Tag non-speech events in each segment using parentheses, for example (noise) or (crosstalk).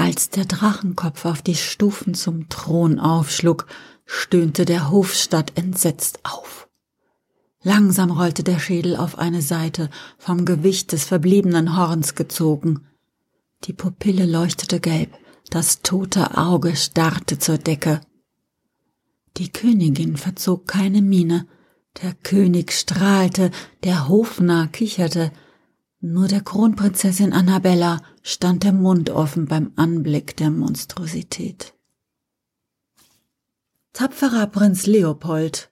Als der Drachenkopf auf die Stufen zum Thron aufschlug, stöhnte der Hofstadt entsetzt auf. Langsam rollte der Schädel auf eine Seite, vom Gewicht des verbliebenen Horns gezogen. Die Pupille leuchtete gelb, das tote Auge starrte zur Decke. Die Königin verzog keine Miene, der König strahlte, der Hofnarr kicherte, nur der Kronprinzessin Annabella stand der Mund offen beim Anblick der Monstrosität. Tapferer Prinz Leopold,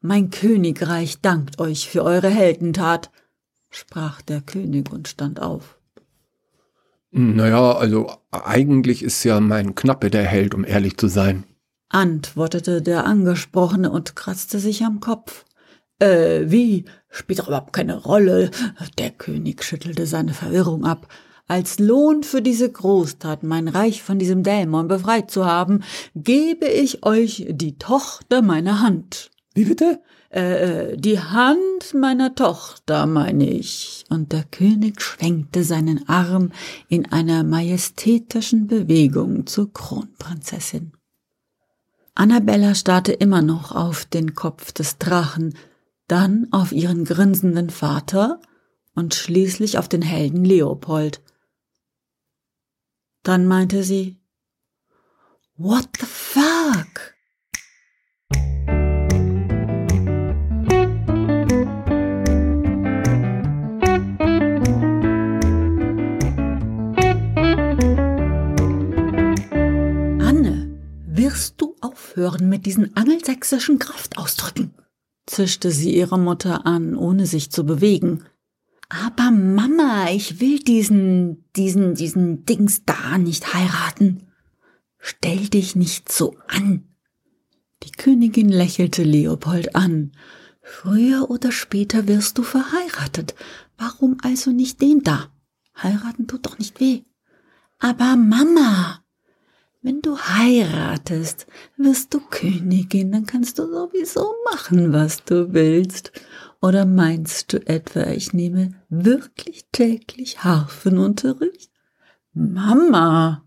mein Königreich dankt euch für eure Heldentat, sprach der König und stand auf. Naja, also eigentlich ist ja mein Knappe der Held, um ehrlich zu sein, antwortete der Angesprochene und kratzte sich am Kopf. Äh, wie? Spielt doch überhaupt keine Rolle. Der König schüttelte seine Verwirrung ab. Als Lohn für diese Großtat, mein Reich von diesem Dämon befreit zu haben, gebe ich euch die Tochter meiner Hand. Wie bitte? Äh, äh, die Hand meiner Tochter, meine ich. Und der König schwenkte seinen Arm in einer majestätischen Bewegung zur Kronprinzessin. Annabella starrte immer noch auf den Kopf des Drachen, dann auf ihren grinsenden Vater und schließlich auf den Helden Leopold. Dann meinte sie, What the fuck? Anne, wirst du aufhören mit diesen angelsächsischen Kraftausdrücken? zischte sie ihre Mutter an, ohne sich zu bewegen. Aber Mama, ich will diesen, diesen, diesen Dings da nicht heiraten. Stell dich nicht so an. Die Königin lächelte Leopold an. Früher oder später wirst du verheiratet. Warum also nicht den da? Heiraten tut doch nicht weh. Aber Mama, wenn du heiratest, wirst du Königin, dann kannst du sowieso machen, was du willst. Oder meinst du etwa, ich nehme wirklich täglich Harfenunterricht? Mama!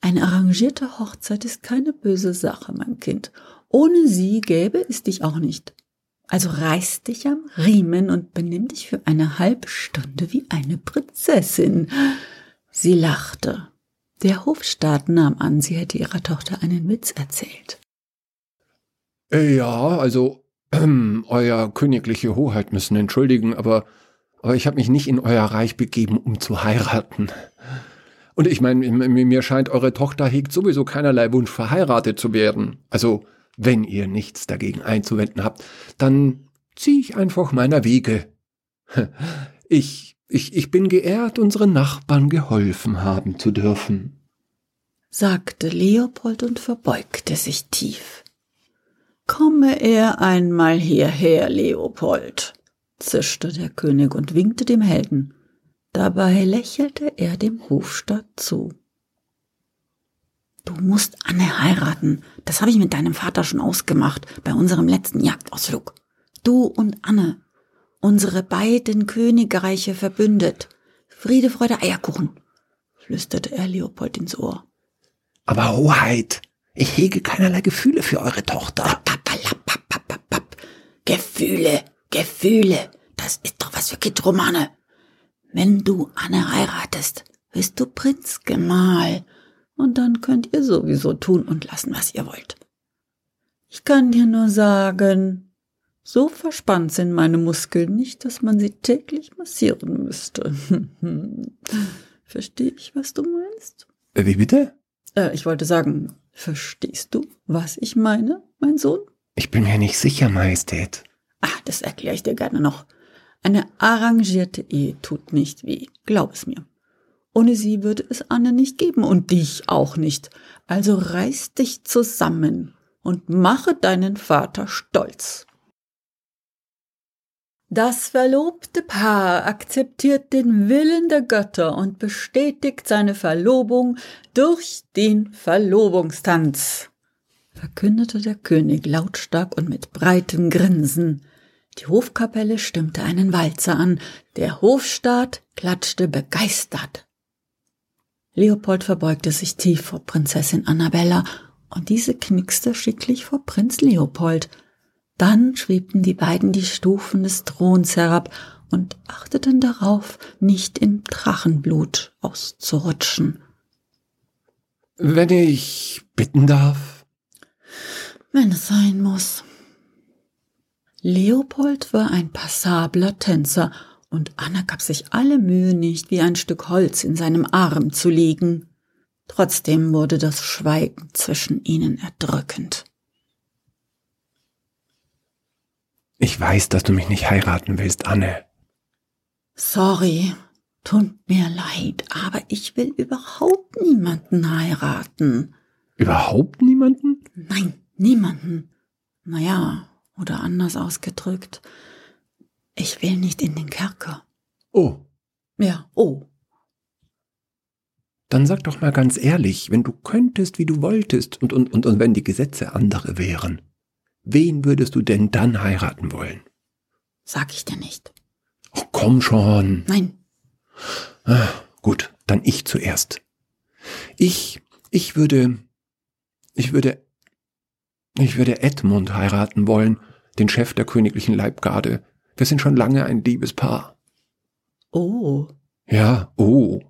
Eine arrangierte Hochzeit ist keine böse Sache, mein Kind. Ohne sie gäbe es dich auch nicht. Also reiß dich am Riemen und benimm dich für eine halbe Stunde wie eine Prinzessin. Sie lachte. Der Hofstaat nahm an, sie hätte ihrer Tochter einen Witz erzählt. Äh, ja, also, ähm, euer königliche Hoheit müssen entschuldigen, aber, aber ich habe mich nicht in euer Reich begeben, um zu heiraten. Und ich meine, mir scheint, eure Tochter hegt sowieso keinerlei Wunsch, verheiratet zu werden. Also, wenn ihr nichts dagegen einzuwenden habt, dann zieh ich einfach meiner Wege. (laughs) Ich ich, ich bin geehrt, unseren Nachbarn geholfen haben zu dürfen, sagte Leopold und verbeugte sich tief. Komme er einmal hierher, Leopold, zischte der König und winkte dem Helden. Dabei lächelte er dem Hofstaat zu. Du musst Anne heiraten. Das habe ich mit deinem Vater schon ausgemacht bei unserem letzten Jagdausflug. Du und Anne unsere beiden Königreiche verbündet. Friede, Freude, Eierkuchen, flüsterte er Leopold ins Ohr. Aber Hoheit, ich hege keinerlei Gefühle für eure Tochter. Gefühle, Gefühle, das ist doch was für Kidromane. Wenn du Anne heiratest, bist du Prinzgemahl, und dann könnt ihr sowieso tun und lassen, was ihr wollt. Ich kann dir nur sagen, so verspannt sind meine Muskeln nicht, dass man sie täglich massieren müsste. (laughs) Verstehe ich, was du meinst? Äh, wie bitte? Äh, ich wollte sagen, verstehst du, was ich meine, mein Sohn? Ich bin mir nicht sicher, Majestät. Ah, das erkläre ich dir gerne noch. Eine arrangierte Ehe tut nicht weh, glaub es mir. Ohne sie würde es Anne nicht geben und dich auch nicht. Also reiß dich zusammen und mache deinen Vater stolz. Das verlobte Paar akzeptiert den Willen der Götter und bestätigt seine Verlobung durch den Verlobungstanz, verkündete der König lautstark und mit breitem Grinsen. Die Hofkapelle stimmte einen Walzer an, der Hofstaat klatschte begeistert. Leopold verbeugte sich tief vor Prinzessin Annabella und diese knickste schicklich vor Prinz Leopold. Dann schwebten die beiden die Stufen des Throns herab und achteten darauf, nicht in Drachenblut auszurutschen. Wenn ich bitten darf? Wenn es sein muss. Leopold war ein passabler Tänzer, und Anna gab sich alle Mühe nicht, wie ein Stück Holz in seinem Arm zu liegen. Trotzdem wurde das Schweigen zwischen ihnen erdrückend. Ich weiß, dass du mich nicht heiraten willst, Anne. Sorry, tut mir leid, aber ich will überhaupt niemanden heiraten. Überhaupt niemanden? Nein, niemanden. Naja, oder anders ausgedrückt, ich will nicht in den Kerker. Oh. Ja, oh. Dann sag doch mal ganz ehrlich, wenn du könntest, wie du wolltest, und, und, und, und wenn die Gesetze andere wären, wen würdest du denn dann heiraten wollen? Sag ich dir nicht. Ach, komm schon. Nein. Ah, gut, dann ich zuerst. Ich, ich würde, ich würde, ich würde Edmund heiraten wollen, den Chef der königlichen Leibgarde, wir sind schon lange ein Liebespaar. Oh. Ja, oh.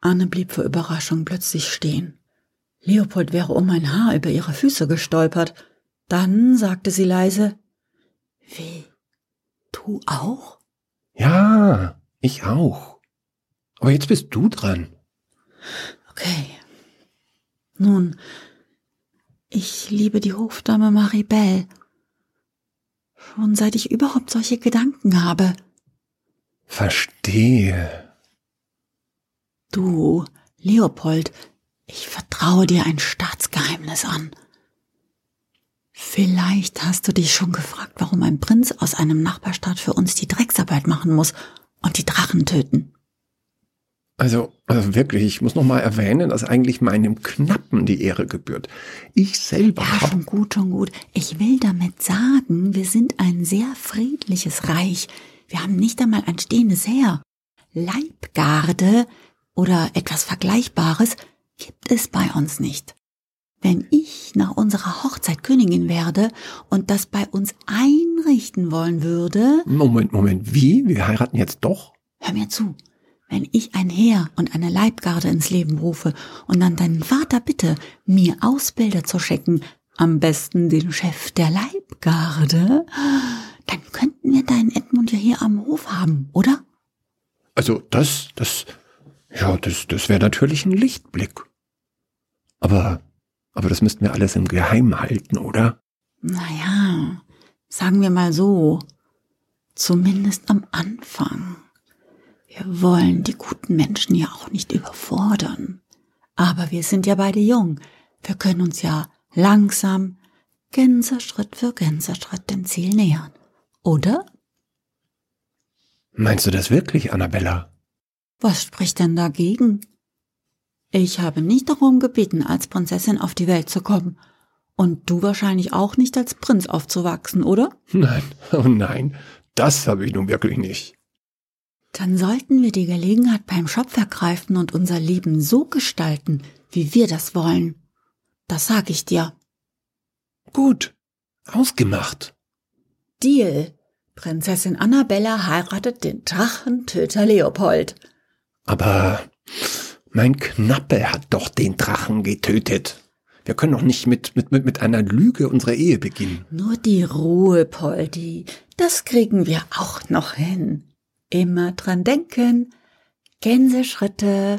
Anne blieb vor Überraschung plötzlich stehen. Leopold wäre um ein Haar über ihre Füße gestolpert. Dann sagte sie leise, Wie? Du auch? Ja, ich auch. Aber jetzt bist du dran. Okay. Nun, ich liebe die Hofdame Maribel Schon seit ich überhaupt solche Gedanken habe. Verstehe. Du, Leopold, ich vertraue dir ein Staatsgeheimnis an. Vielleicht hast du dich schon gefragt, warum ein Prinz aus einem Nachbarstaat für uns die Drecksarbeit machen muss und die Drachen töten. Also, also wirklich, ich muss noch mal erwähnen, dass eigentlich meinem Knappen die Ehre gebührt. Ich selber Ja, schon gut, schon gut. Ich will damit sagen, wir sind ein sehr friedliches Reich. Wir haben nicht einmal ein stehendes Heer. Leibgarde oder etwas Vergleichbares gibt es bei uns nicht. Wenn ich nach unserer Hochzeit Königin werde und das bei uns einrichten wollen würde. Moment, Moment, wie? Wir heiraten jetzt doch? Hör mir zu wenn ich ein Heer und eine Leibgarde ins Leben rufe und dann deinen Vater bitte, mir Ausbilder zu schicken, am besten den Chef der Leibgarde, dann könnten wir deinen Edmund ja hier am Hof haben, oder? Also das, das, ja, das, das wäre natürlich ein Lichtblick. Aber, aber das müssten wir alles im Geheim halten, oder? Naja, sagen wir mal so, zumindest am Anfang. Wir wollen die guten Menschen ja auch nicht überfordern. Aber wir sind ja beide jung. Wir können uns ja langsam, Gänseschritt für Gänseschritt dem Ziel nähern. Oder? Meinst du das wirklich, Annabella? Was spricht denn dagegen? Ich habe nicht darum gebeten, als Prinzessin auf die Welt zu kommen. Und du wahrscheinlich auch nicht als Prinz aufzuwachsen, oder? Nein, oh nein, das habe ich nun wirklich nicht. Dann sollten wir die Gelegenheit beim Schopf ergreifen und unser Leben so gestalten, wie wir das wollen. Das sag ich dir. Gut, ausgemacht. Deal. Prinzessin Annabella heiratet den Drachentöter Leopold. Aber mein Knappe hat doch den Drachen getötet. Wir können doch nicht mit, mit, mit, mit einer Lüge unsere Ehe beginnen. Nur die Ruhe, Poldi. Das kriegen wir auch noch hin. Immer dran denken. Gänseschritte.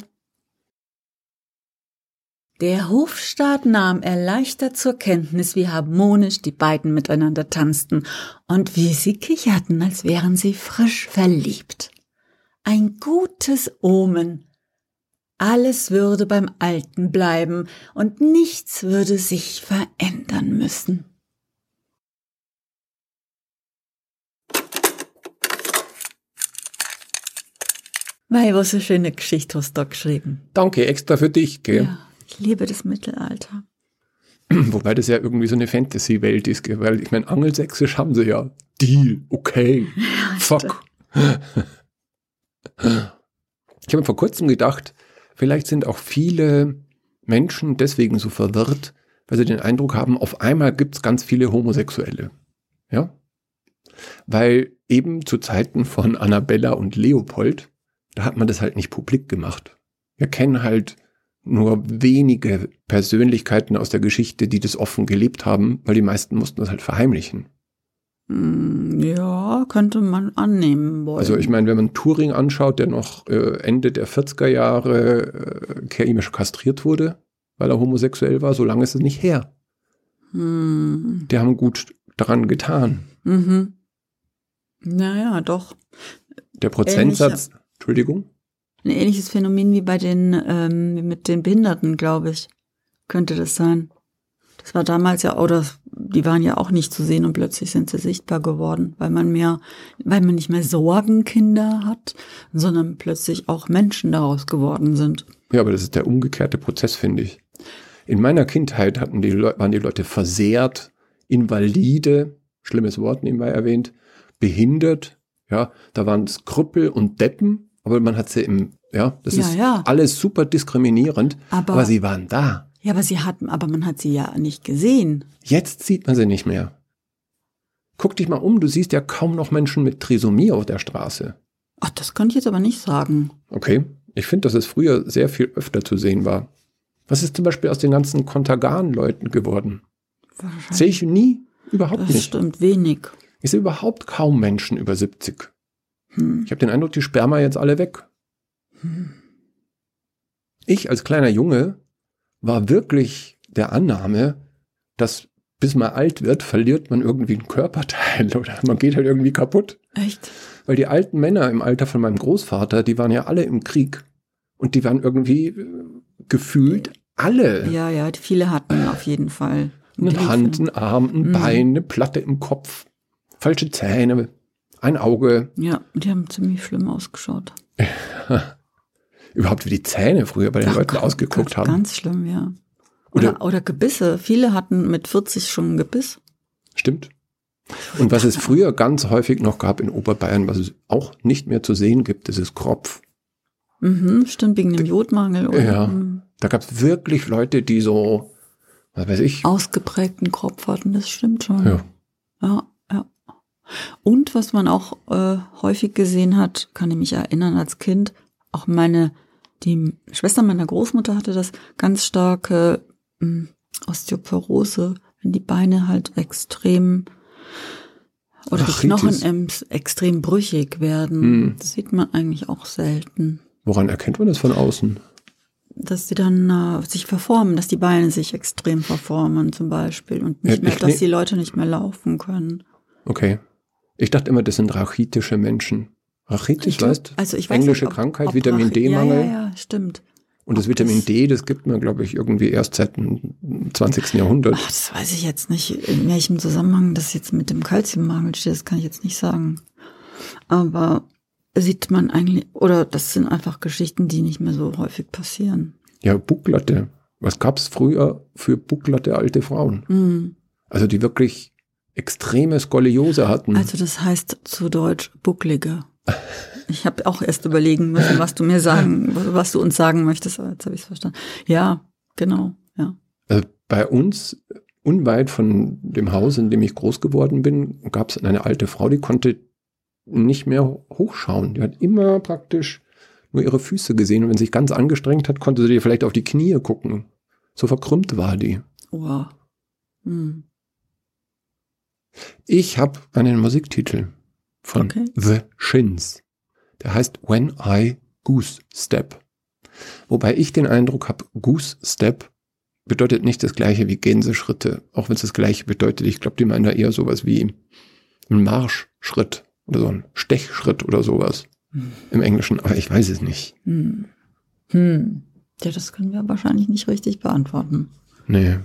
Der Hofstaat nahm erleichtert zur Kenntnis, wie harmonisch die beiden miteinander tanzten und wie sie kicherten, als wären sie frisch verliebt. Ein gutes Omen. Alles würde beim Alten bleiben und nichts würde sich verändern müssen. Mei, was eine schöne Geschichte hast du da geschrieben. Danke, extra für dich, gell? Ja, ich liebe das Mittelalter. (clears throat) Wobei das ja irgendwie so eine Fantasy-Welt ist, gell? weil ich meine, Angelsächsisch haben sie ja. Deal, okay, (laughs) fuck. ich habe vor kurzem gedacht, vielleicht sind auch viele Menschen deswegen so verwirrt, weil sie den Eindruck haben, auf einmal gibt es ganz viele Homosexuelle. Ja? Weil eben zu Zeiten von Annabella und Leopold, da hat man das halt nicht publik gemacht. Wir kennen halt nur wenige Persönlichkeiten aus der Geschichte, die das offen gelebt haben, weil die meisten mussten das halt verheimlichen. Hm, Ja, könnte man annehmen wollen. Also ich meine, wenn man Turing anschaut, der noch äh, Ende der 40er Jahre äh, chemisch kastriert wurde, weil er homosexuell war, so lange ist es nicht her. hm. Die haben gut daran getan. Mhm. Naja, doch. Der Prozentsatz, Entschuldigung, Ein ähnliches Phänomen wie bei den, ähm, mit den Behinderten, glaube ich. Könnte das sein. Das war damals ja, oder die waren ja auch nicht zu sehen und plötzlich sind sie sichtbar geworden, weil man mehr, weil man nicht mehr Sorgenkinder hat, sondern plötzlich auch Menschen daraus geworden sind. Ja, aber das ist der umgekehrte Prozess, finde ich. In meiner Kindheit hatten die waren die Leute versehrt, invalide, schlimmes Wort nebenbei erwähnt, behindert, ja, da waren es Krüppel und Deppen, aber man hat sie im, ja, das Ja, ist ja. alles super diskriminierend, Aber- aber sie waren da. Ja, aber sie hatten, aber man hat sie ja nicht gesehen. Jetzt sieht man sie nicht mehr. Guck dich mal um, du siehst ja kaum noch Menschen mit Trisomie auf der Straße. Ach, das kann ich jetzt aber nicht sagen. Okay, ich finde, dass es früher sehr viel öfter zu sehen war. Was ist zum Beispiel aus den ganzen Kontergan-Leuten geworden? Wahrscheinlich. Sehe ich nie, überhaupt Das nicht. stimmt, wenig. Ich sehe überhaupt kaum Menschen über 70. Hm. Ich habe den Eindruck, die wir jetzt alle weg. Ich als kleiner Junge war wirklich der Annahme, dass bis man alt wird, verliert man irgendwie ein Körperteil (laughs) oder man geht halt irgendwie kaputt. Echt? Weil die alten Männer im Alter von meinem Großvater, die waren ja alle im Krieg. Und die waren irgendwie äh, gefühlt alle. Ja, ja, viele hatten auf jeden Fall. Eine Hand, ein Arm, ein Mhm. Bein, eine Platte im Kopf, falsche Zähne, ein Auge. Ja, die haben ziemlich schlimm ausgeschaut. (laughs) Überhaupt wie die Zähne früher bei den Ach, Leuten ganz- ausgeguckt haben. Ganz schlimm, ja. Oder- Oder, oder Gebisse. Viele hatten mit 40 schon ein Gebiss. Stimmt. Und was es früher ganz häufig noch gab in Oberbayern, was es auch nicht mehr zu sehen gibt, das ist Kropf. Mhm, stimmt, wegen dem Jodmangel. Oder? Ja. Da gab es wirklich Leute, die so, was weiß ich, Ausgeprägten Kropf hatten, das stimmt schon. Ja, ja. Und was man auch äh, häufig gesehen hat, kann ich mich erinnern als Kind, auch meine, die Schwester meiner Großmutter hatte das ganz starke mh, Osteoporose, wenn die Beine halt extrem oder die Arthritis. Knochen extrem brüchig werden. Hm. Das sieht man eigentlich auch selten. woran erkennt man das von außen? Dass die dann äh, sich verformen, dass die Beine sich extrem verformen zum Beispiel und nicht Ja, mehr, ich- dass die Leute nicht mehr laufen können. Okay. Ich dachte immer, das sind rachitische Menschen. Rachitis, glaub- weißt also ich weiß Englische nicht, ob- Krankheit, ob Vitamin D-Mangel. Ja, ja, ja, stimmt. Und das ob Vitamin das- D, das gibt man, glaube ich, irgendwie erst seit dem 20. Jahrhundert. Ach, das weiß ich jetzt nicht, in welchem Zusammenhang das jetzt mit dem Kalziummangel steht, das kann ich jetzt nicht sagen. Aber sieht man eigentlich, oder das sind einfach Geschichten, die nicht mehr so häufig passieren. Ja, Bucklatte. Was gab's früher für Bucklatte alte Frauen? Hm. Also die wirklich extreme Skoliose hatten. Also das heißt zu Deutsch bucklige. Ich habe auch erst überlegen müssen, was du mir sagen, was du uns sagen möchtest, aber jetzt habe ich es verstanden. Ja, genau, ja. Also bei uns, unweit von dem Haus, in dem ich groß geworden bin, gab es eine alte Frau, die konnte nicht mehr hochschauen. Die hat immer praktisch nur ihre Füße gesehen. Und wenn sie sich ganz angestrengt hat, konnte sie vielleicht auf die Knie gucken. So verkrümmt war die. Wow. Hm. Ich habe einen Musiktitel von Okay. The Shins. Der heißt When I Goose Step. Wobei ich den Eindruck habe, Goose Step bedeutet nicht das gleiche wie Gänseschritte, auch wenn es das gleiche bedeutet. Ich glaube, die meinen da eher sowas wie ein Marschschritt oder so ein Stechschritt oder sowas im Englischen, aber ich weiß es nicht. Hm. Hm. Ja, das können wir wahrscheinlich nicht richtig beantworten. Nee,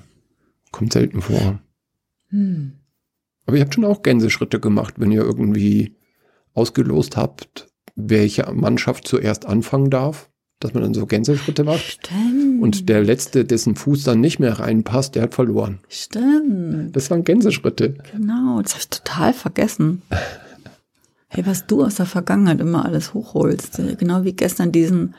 kommt selten vor. Hm. Aber ihr habt schon auch Gänseschritte gemacht, wenn ihr irgendwie ausgelost habt, welche Mannschaft zuerst anfangen darf, dass man dann so Gänseschritte macht. Stimmt. Und der letzte, dessen Fuß dann nicht mehr reinpasst, der hat verloren. Stimmt. Das waren Gänseschritte. Genau, das habe ich total vergessen. Hey, was du aus der Vergangenheit immer alles hochholst. Genau wie gestern diesen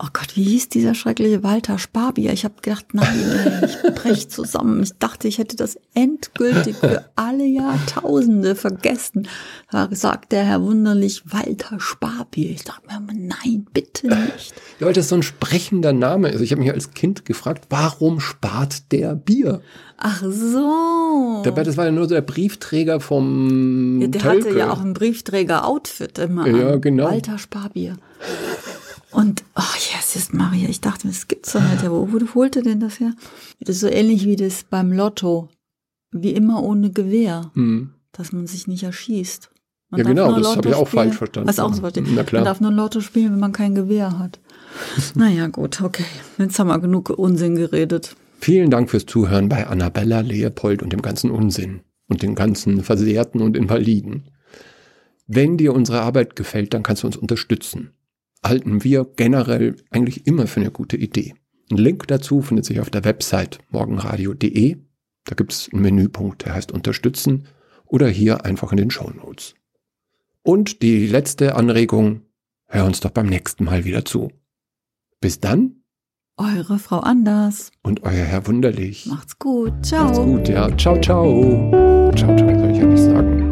Oh Gott, wie hieß dieser schreckliche Walter Sparbier? Ich habe gedacht, nein, ey, ich brech zusammen. Ich dachte, ich hätte das endgültig für alle Jahrtausende vergessen. Da sagt der Herr wunderlich Walter Sparbier. Ich dachte mir, nein, bitte nicht. Ja, weil das so ein sprechender Name ist. Ich habe mich als Kind gefragt, warum spart der Bier? Ach so. Dabei, das war ja nur so der Briefträger vom Ja, der Tölke. hatte ja auch ein Briefträger-Outfit immer. Ja, an. genau. Walter Sparbier. Und, oh, Jesus Maria, ich dachte, das gibt's doch nicht. Ja, wo, wo holte denn das her? Das ist so ähnlich wie das beim Lotto. Wie immer ohne Gewehr. Hm. Dass man sich nicht erschießt. Man Ja, genau, das hab Lotto ich auch spielen. falsch verstanden. Was auch so verstehen. Na klar. Man darf nur Lotto spielen, wenn man kein Gewehr hat. (laughs) naja, gut, okay. Jetzt haben wir genug Unsinn geredet. Vielen Dank fürs Zuhören bei Annabella, Leopold und dem ganzen Unsinn und den ganzen Versehrten und Invaliden. Wenn dir unsere Arbeit gefällt, dann kannst du uns unterstützen. Halten wir generell eigentlich immer für eine gute Idee. Ein Link dazu findet sich auf der Website morgenradio.de. Da gibt es einen Menüpunkt, der heißt Unterstützen oder hier einfach in den Show Notes. Und die letzte Anregung, hör uns doch beim nächsten Mal wieder zu. Bis dann Eure Frau Anders. und euer Herr Wunderlich. Macht's gut. Ciao. Macht's gut, ja. Ciao, ciao. Ciao, ciao, soll ich ja nicht sagen.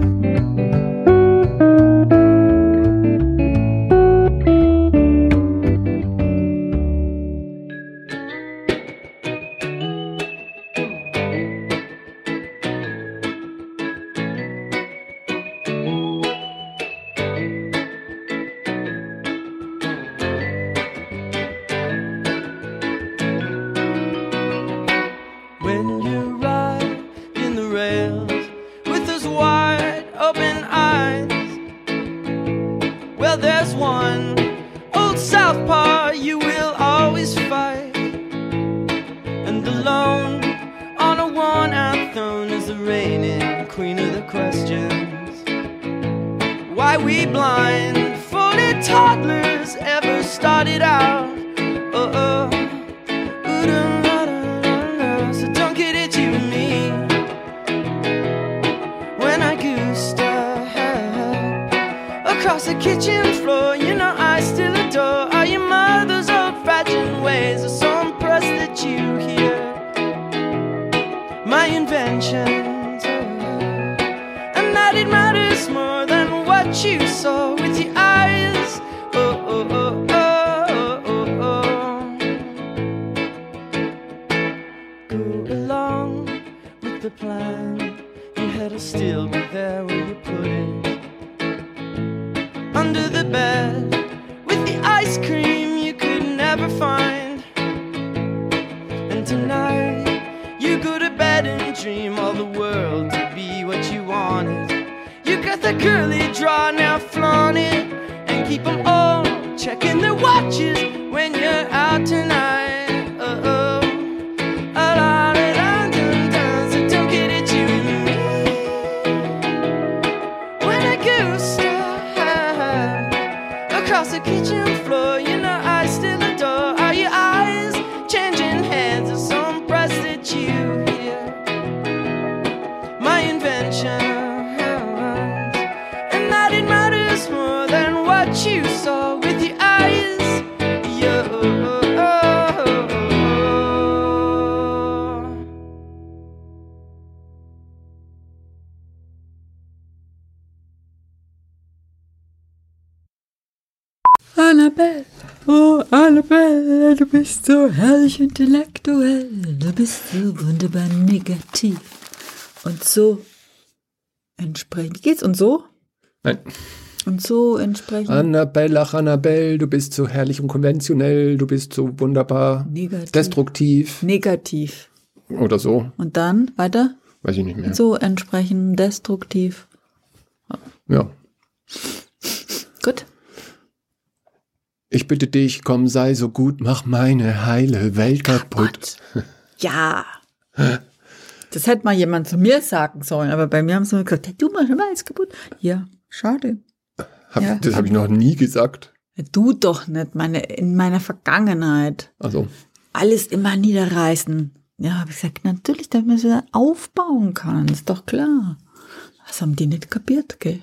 Across the kitchen floor. You know I still adore all your mother's old-fashioned ways. I'm so impressed that you hear my inventions, and that it matters more than what you saw tonight you go to bed and dream all the world to be what you wanted. You got the curly draw, now flaunt it and keep 'em all checking their watches when you're out tonight. Annabelle, oh Annabelle, du bist so herrlich intellektuell, du bist so wunderbar negativ und so entsprechend. Geht's und so? Nein. Und so entsprechend Annabelle, ach Annabelle, du bist so herrlich und konventionell, du bist so wunderbar negativ. destruktiv Negativ. oder so. Und dann weiter? Weiß ich nicht mehr. So entsprechend destruktiv. Ja. Gut. Ich bitte dich, komm, sei so gut, mach meine heile Welt kaputt. Ja. (laughs) Das hätte mal jemand zu mir sagen sollen, aber bei mir haben sie nur gesagt, hey, du machst immer alles kaputt. Ja, schade. Hab, Ja. Das habe ich noch nie gesagt. Du doch nicht, meine, in meiner Vergangenheit. Also, Alles immer niederreißen. Ja, habe ich gesagt, natürlich, damit man es wieder aufbauen kann. Ist doch klar. Das haben die nicht kapiert, gell?